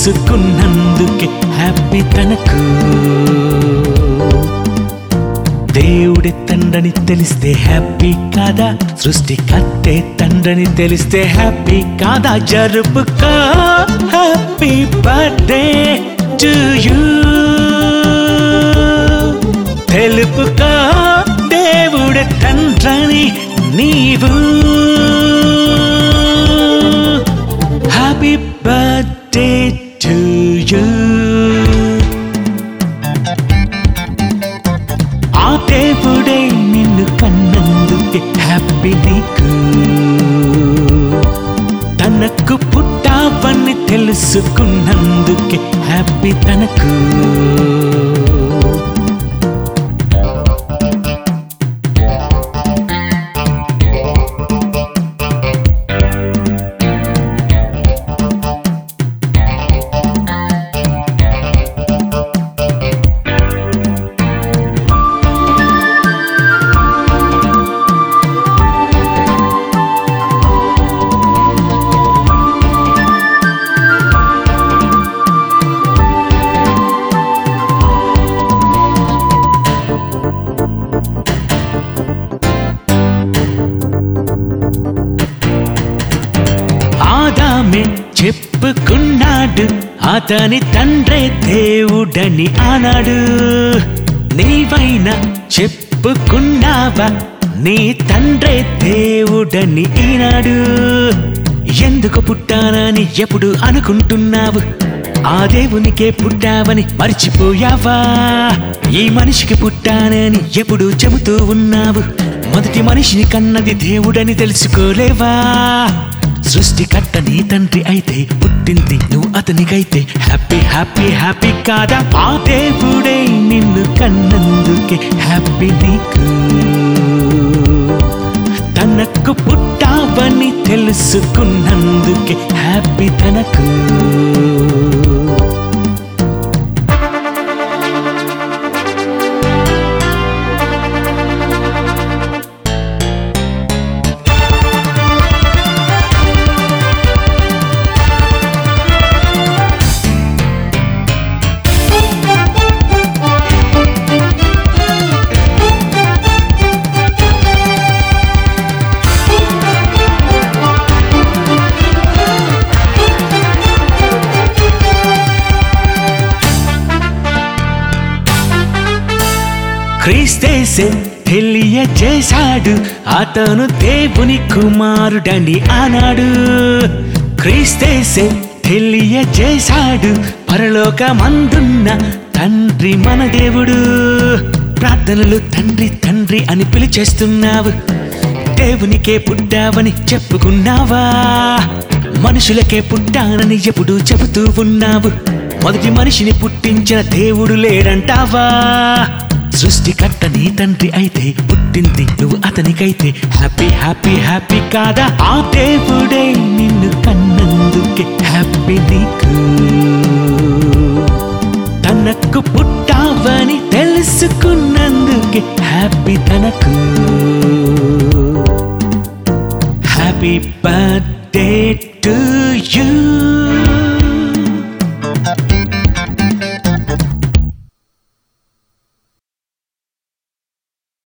తెలుసుకున్నందుకే happy తనకు. దేవుడి తండ్రని తెలిస్తే హ్యాపీ కాదా? సృష్టికర్తే తండ్రని తెలిస్తే హ్యాపీ కాదా? జరుపుకో హ్యాపీ బర్త్డే టు యూ తెలుపుకో దేవుడి తండ్రని నీవు. దేవుడే నిన్ను కన్నందుకే హ్యాపీ నీకు. తనకు పుట్టావని తెలుసుకున్నందుకే హ్యాపీ తనకు. అతని తండ్రే దేవుడని ఆనాడు నీవైనా చెప్పుకున్నావా? నీ తండ్రే దేవుడని ఈనాడు. ఎందుకు పుట్టానని ఎప్పుడు అనుకుంటున్నావు? ఆ దేవునికే పుట్టావని మర్చిపోయావా? ఈ మనిషికి పుట్టానని ఎప్పుడు చెబుతూ ఉన్నావు? మొదటి మనిషిని కన్నది దేవుడని తెలుసుకోలేవా? సృష్టికర్త నీ తండ్రి అయితే పుట్టింది నువ్వు అతనికైతే హ్యాపీ హ్యాపీ హ్యాపీ కాదా? ఆ దేవుడే నిన్ను కన్నందుకే హ్యాపీ నీకు. తనకు పుట్టావని తెలుసుకున్నందుకే హ్యాపీ తనకు. క్రీస్తేసే తెలియజేశాడు. అతను దేవుని కుమారుడని ఆనాడు క్రీస్తేసే తెలియజేశాడు. పరలోకమందున్న తండ్రి మన దేవుడు. ప్రార్థనలు తండ్రి తండ్రి అని పిలిచేస్తున్నావు. దేవునికే పుట్టావని చెప్పుకున్నావా? మనుషులకే పుట్టానని ఎప్పుడు చెబుతూ ఉన్నావు. మొదటి మనిషిని పుట్టించిన దేవుడు లేడంటావా? సృష్టికర్త నీ తండ్రి అయితే పుట్టింది నువ్వు అతనికైతే. హ్యాపీ హ్యాపీ హ్యాపీ కాదా? ఆ దేవుడే నిన్ను కన్నందుకే హ్యాపీ నీకు. తనకు పుట్టావని తెలుసుకున్నందుకే హ్యాపీ తనకు. Happy birthday